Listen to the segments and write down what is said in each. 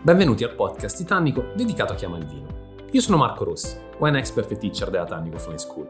Benvenuti al podcast Titanico dedicato a chi ama il vino. Io sono Marco Rossi, wine expert e teacher della Tannico Fine School.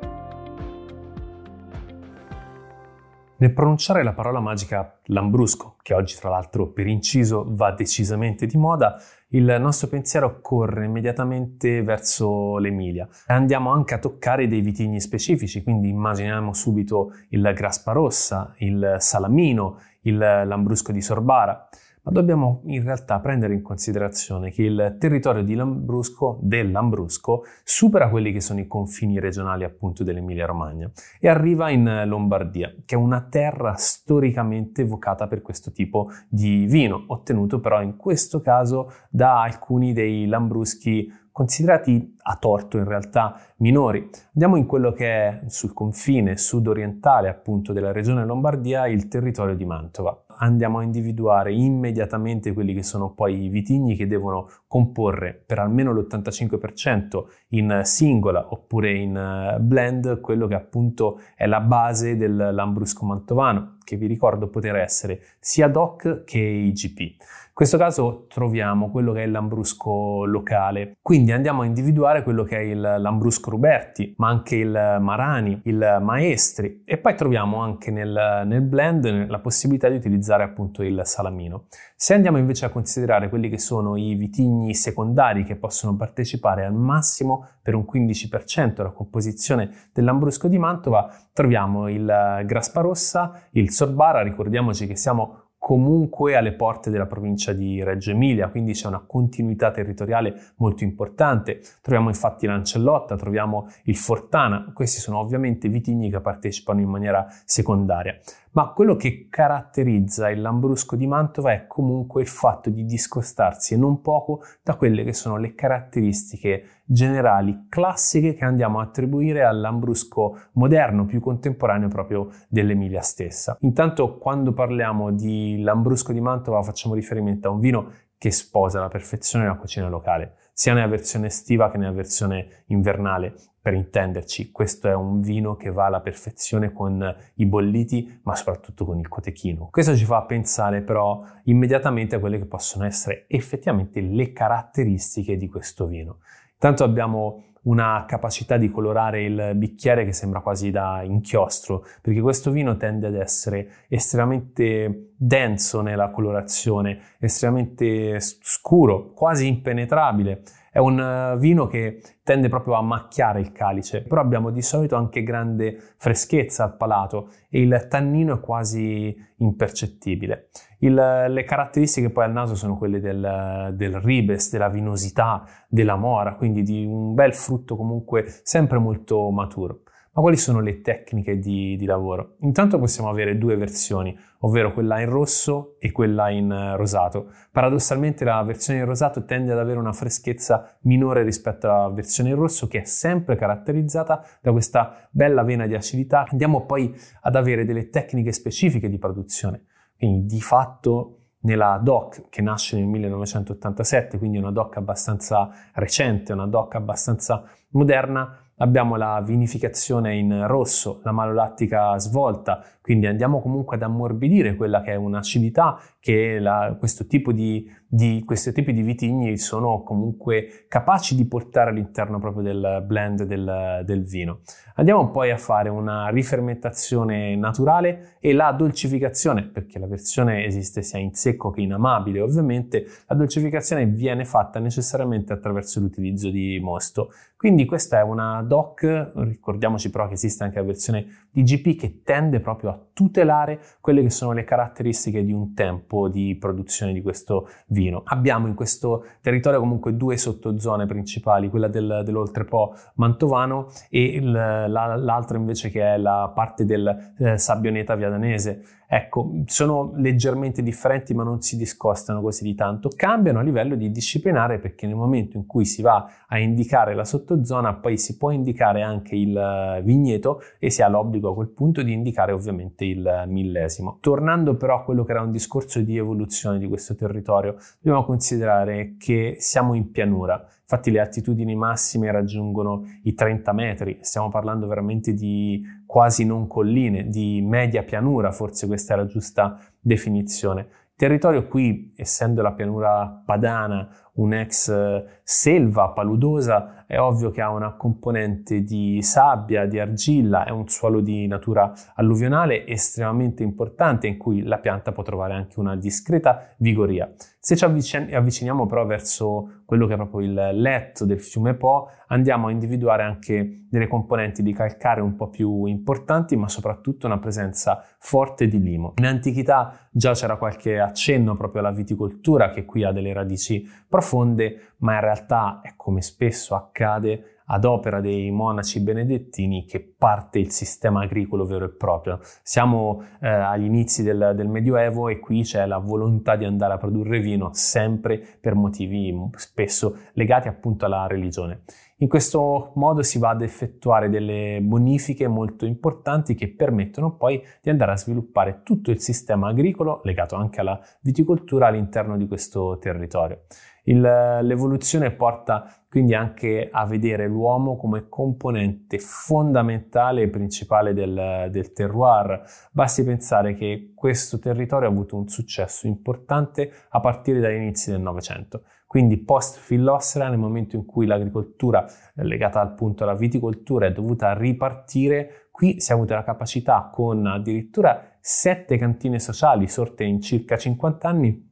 Nel pronunciare la parola magica lambrusco, che oggi tra l'altro per inciso va decisamente di moda, il nostro pensiero corre immediatamente verso l'Emilia. Andiamo anche a toccare dei vitigni specifici, quindi immaginiamo subito il Graspa Rossa, il Salamino, il Lambrusco di Sorbara ma dobbiamo in realtà prendere in considerazione che il territorio di Lambrusco, del Lambrusco supera quelli che sono i confini regionali appunto dell'Emilia Romagna e arriva in Lombardia, che è una terra storicamente evocata per questo tipo di vino, ottenuto però in questo caso da alcuni dei lambruschi considerati a torto in realtà minori. Andiamo in quello che è sul confine sud-orientale appunto della regione Lombardia, il territorio di Mantova. Andiamo a individuare immediatamente quelli che sono poi i vitigni che devono comporre per almeno l'85% in singola oppure in eh, blend quello che appunto è la base del Lambrusco Mantovano, che vi ricordo poter essere sia DOC che IGP. In questo caso troviamo quello che è il Lambrusco locale, quindi andiamo a individuare quello che è il Lambrusco Ruberti, ma anche il Marani, il Maestri e poi troviamo anche nel, nel blend la possibilità di utilizzare appunto il Salamino. Se andiamo invece a considerare quelli che sono i vitigni secondari che possono partecipare al massimo per un 15% alla composizione del Lambrusco di Mantova, troviamo il Graspa Rossa, il Sorbara, ricordiamoci che siamo comunque alle porte della provincia di Reggio Emilia, quindi c'è una continuità territoriale molto importante. Troviamo infatti l'Ancellotta, troviamo il Fortana, questi sono ovviamente vitigni che partecipano in maniera secondaria. Ma quello che caratterizza il Lambrusco di Mantova è comunque il fatto di discostarsi e non poco da quelle che sono le caratteristiche generali classiche che andiamo a attribuire al Lambrusco moderno, più contemporaneo proprio dell'Emilia stessa. Intanto quando parliamo di Lambrusco di Mantova facciamo riferimento a un vino che sposa alla perfezione la cucina locale, sia nella versione estiva che nella versione invernale. Per intenderci, questo è un vino che va alla perfezione con i bolliti, ma soprattutto con il cotechino. Questo ci fa pensare però immediatamente a quelle che possono essere effettivamente le caratteristiche di questo vino. Intanto abbiamo una capacità di colorare il bicchiere che sembra quasi da inchiostro, perché questo vino tende ad essere estremamente denso nella colorazione, estremamente scuro, quasi impenetrabile. È un eh, vino che tende proprio a macchiare il calice, però abbiamo di solito anche grande freschezza al palato e il tannino è quasi impercettibile. Il, le caratteristiche poi al naso sono quelle del, del ribes, della vinosità, della mora, quindi di un bel frutto comunque sempre molto maturo. Ma quali sono le tecniche di, di, lavoro? Intanto possiamo avere due versioni, ovvero quella in rosso e quella in eh, rosato. Paradossalmente la versione in rosato tende ad avere una freschezza minore rispetto alla versione in rosso che è sempre caratterizzata da questa bella vena di acidità. Andiamo poi ad avere delle tecniche specifiche di produzione. Quindi di fatto nella DOC che nasce nel 1987, quindi una DOC abbastanza recente, una DOC abbastanza moderna, abbiamo la vinificazione in rosso, la malolattica svolta, quindi andiamo comunque ad ammorbidire quella che è un'acidità che la, questo, tipo di, di, questi tipi di vitigni sono comunque capaci di portare all'interno proprio del blend del, del vino. Andiamo poi a fare una rifermentazione naturale e la dolcificazione, perché la versione esiste sia in secco che in amabile, ovviamente la dolcificazione viene fatta necessariamente attraverso l'utilizzo di mosto. Quindi questa è una DOC, ricordiamoci però che esiste anche la versione DGP che tende proprio a tutelare quelle che sono le caratteristiche di un tempo di produzione di questo vino. Abbiamo in questo territorio comunque due sottozone principali, quella del, dell'Oltrepo mantovano e il, la, l'altra invece che è la parte del eh, Sabbioneta viadanese. Ecco, sono leggermente differenti ma non si discostano così di tanto. Cambiano a livello di disciplinare perché nel momento in cui si va a indicare la sottozona poi si può indicare anche il eh, vigneto e si ha l'obbligo a quel punto di indicare ovviamente il millesimo. Tornando però a quello che era un discorso di evoluzione di questo territorio, dobbiamo considerare che siamo in pianura. Infatti le altitudini massime raggiungono i 30 metri, stiamo parlando veramente di quasi non colline, di media pianura, forse questa è la giusta definizione. Territorio qui, essendo la pianura padana un'ex eh, selva paludosa, è ovvio che ha una componente di sabbia, di argilla, è un suolo di natura alluvionale estremamente importante in cui la pianta può trovare anche una discreta vigoria. Se ci avviciniamo però verso quello che è proprio il letto del fiume Po, andiamo a individuare anche delle componenti di calcare un po' più importanti, ma soprattutto una presenza forte di limo. In antichità già c'era qualche accenno proprio alla viticoltura che qui ha delle radici profonde, ma in realtà è come spesso accade ad opera dei monaci benedettini che parte il sistema agricolo vero e proprio. Siamo eh, agli inizi del, del, Medioevo e qui c'è la volontà di andare a produrre vino sempre per motivi spesso legati appunto alla religione. In questo modo si va ad effettuare delle bonifiche molto importanti che permettono poi di andare a sviluppare tutto il sistema agricolo legato anche alla viticoltura all'interno di questo territorio. Il, l'evoluzione porta quindi anche a vedere l'uomo come componente fondamentale e principale del, del, terroir. Basti pensare che questo territorio ha avuto un successo importante a partire dagli inizi del Novecento. Quindi post Fillossera, nel momento in cui l'agricoltura legata appunto alla viticoltura è dovuta ripartire, qui si è la capacità con addirittura sette cantine sociali sorte in circa 50 anni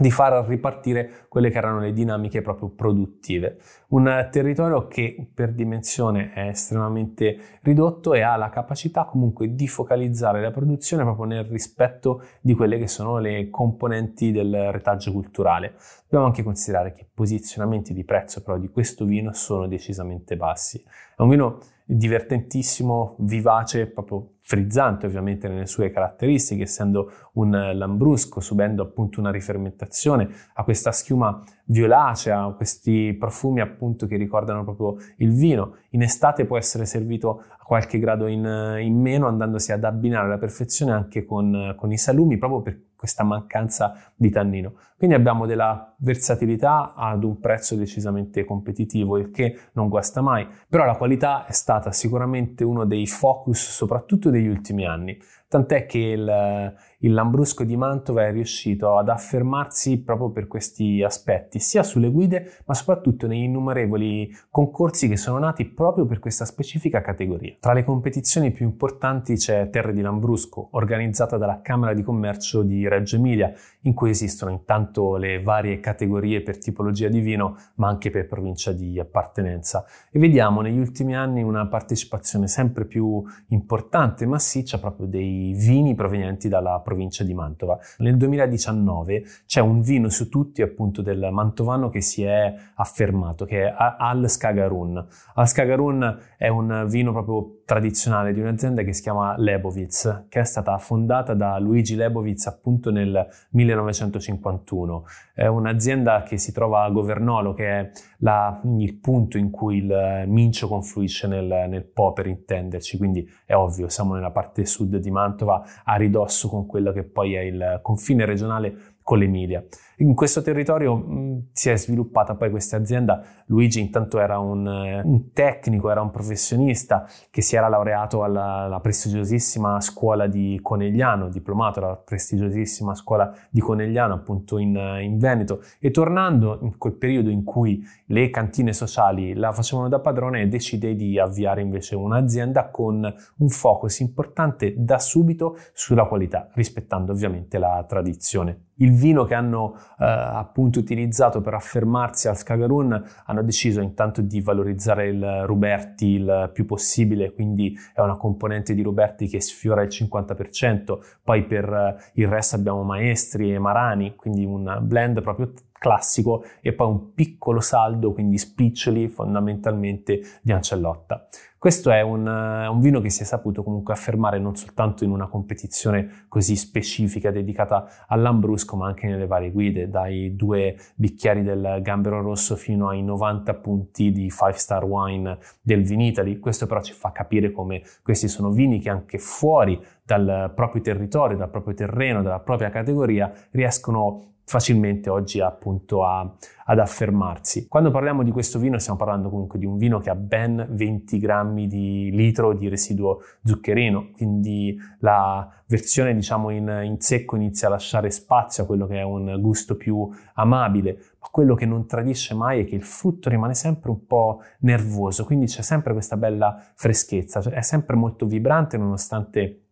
di far ripartire quelle che erano le dinamiche proprio produttive. Un territorio che per dimensione è estremamente ridotto e ha la capacità comunque di focalizzare la produzione proprio nel rispetto di quelle che sono le componenti del retaggio culturale. Dobbiamo anche considerare che i posizionamenti di prezzo però di questo vino sono decisamente bassi. È un vino divertentissimo, vivace, proprio frizzante ovviamente nelle sue caratteristiche, essendo un lambrusco, subendo appunto una rifermentazione, ha questa schiuma violacea, questi profumi appunto che ricordano proprio il vino. In estate può essere servito a qualche grado in, in meno, andandosi ad abbinare alla perfezione anche con, con i salumi, proprio per questa mancanza di tannino. Quindi abbiamo della versatilità ad un prezzo decisamente competitivo, il che non guasta mai, però la qualità è stata sicuramente uno dei focus soprattutto degli ultimi anni tant'è che il, il, Lambrusco di Mantova è riuscito ad affermarsi proprio per questi aspetti, sia sulle guide, ma soprattutto negli innumerevoli concorsi che sono nati proprio per questa specifica categoria. Tra le competizioni più importanti c'è Terre di Lambrusco, organizzata dalla Camera di Commercio di Reggio Emilia, in cui esistono intanto le varie categorie per tipologia di vino, ma anche per provincia di appartenenza. E vediamo negli ultimi anni una partecipazione sempre più importante, massiccia proprio dei vini provenienti dalla provincia di Mantova. Nel 2019 c'è un vino su tutti appunto del mantovano che si è affermato, che è Al Skagarun. Al Skagarun è un vino proprio tradizionale di un'azienda che si chiama Lebovitz, che è stata fondata da Luigi Lebovitz appunto nel 1951. È un'azienda che si trova a Governolo, che è la, il punto in cui il Mincio confluisce nel, nel Po per intenderci, quindi è ovvio, siamo nella parte sud di Mantova, a ridosso con quello che poi è il confine regionale con l'Emilia. In questo territorio mh, mm, si è sviluppata poi questa azienda. Luigi intanto era un, eh, un, tecnico, era un professionista che si era laureato alla, alla, prestigiosissima scuola di Conegliano, diplomato alla prestigiosissima scuola di Conegliano appunto in, in Veneto e tornando in quel periodo in cui le cantine sociali la facevano da padrone decide di avviare invece un'azienda con un focus importante da subito sulla qualità, rispettando ovviamente la tradizione il vino che hanno eh, appunto utilizzato per affermarsi al Skagarun hanno deciso intanto di valorizzare il Ruberti il più possibile, quindi è una componente di Ruberti che sfiora il 50%, poi per eh, il resto abbiamo maestri e marani, quindi un blend proprio classico e poi un piccolo saldo, quindi spiccioli fondamentalmente di Ancellotta. Questo è un, un, vino che si è saputo comunque affermare non soltanto in una competizione così specifica dedicata all'Ambrusco, ma anche nelle varie guide, dai due bicchieri del Gambero Rosso fino ai 90 punti di 5 Star Wine del Vinitali. Questo però ci fa capire come questi sono vini che anche fuori dal proprio territorio, dal proprio terreno, dalla propria categoria riescono facilmente oggi appunto a, ad affermarsi. Quando parliamo di questo vino stiamo parlando comunque di un vino che ha ben 20 grammi di litro di residuo zuccherino, quindi la versione diciamo in, in secco inizia a lasciare spazio a quello che è un gusto più amabile, ma quello che non tradisce mai è che il frutto rimane sempre un po' nervoso, quindi c'è sempre questa bella freschezza, cioè è sempre molto vibrante nonostante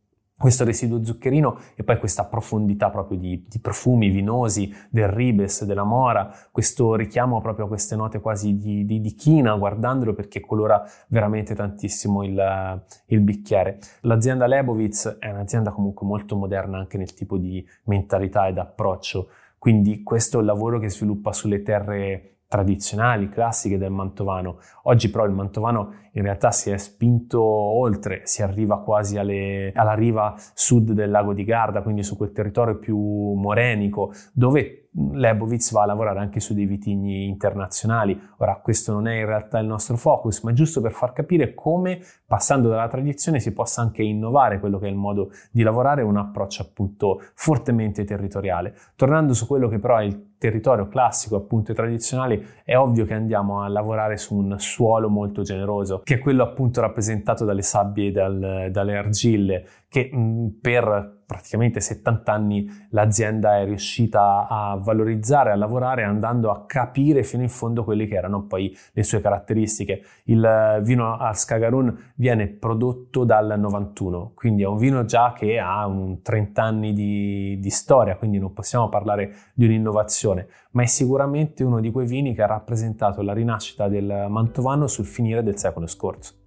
questo residuo zuccherino e poi questa profondità proprio di, di, profumi vinosi del ribes, della mora, questo richiamo proprio a queste note quasi di, di, di china guardandolo perché colora veramente tantissimo il, il, bicchiere. L'azienda Lebovitz è un'azienda comunque molto moderna anche nel tipo di mentalità ed approccio, quindi questo è il lavoro che sviluppa sulle terre tradizionali, classiche del mantovano. Oggi però il mantovano in realtà si è spinto oltre, si arriva quasi alle, alla riva sud del lago di Garda, quindi su quel territorio più morenico, dove Lebovitz va a lavorare anche su dei vitigni internazionali. Ora, questo non è in realtà il nostro focus, ma giusto per far capire come, passando dalla tradizione, si possa anche innovare quello che è il modo di lavorare, un approccio appunto fortemente territoriale. Tornando su quello che però è il territorio classico, appunto tradizionale, è ovvio che andiamo a lavorare su un suolo molto generoso, che è quello appunto rappresentato dalle sabbie e dal, dalle argille, che mh, per praticamente 70 anni l'azienda è riuscita a valorizzare, a lavorare, andando a capire fino in fondo quelle che erano poi le sue caratteristiche. Il vino al Skagarun viene prodotto dal 91, quindi è un vino già che ha un 30 anni di, di storia, quindi non possiamo parlare di un'innovazione, ma è sicuramente uno di quei vini che ha rappresentato la rinascita del Mantovano sul finire del secolo scorso.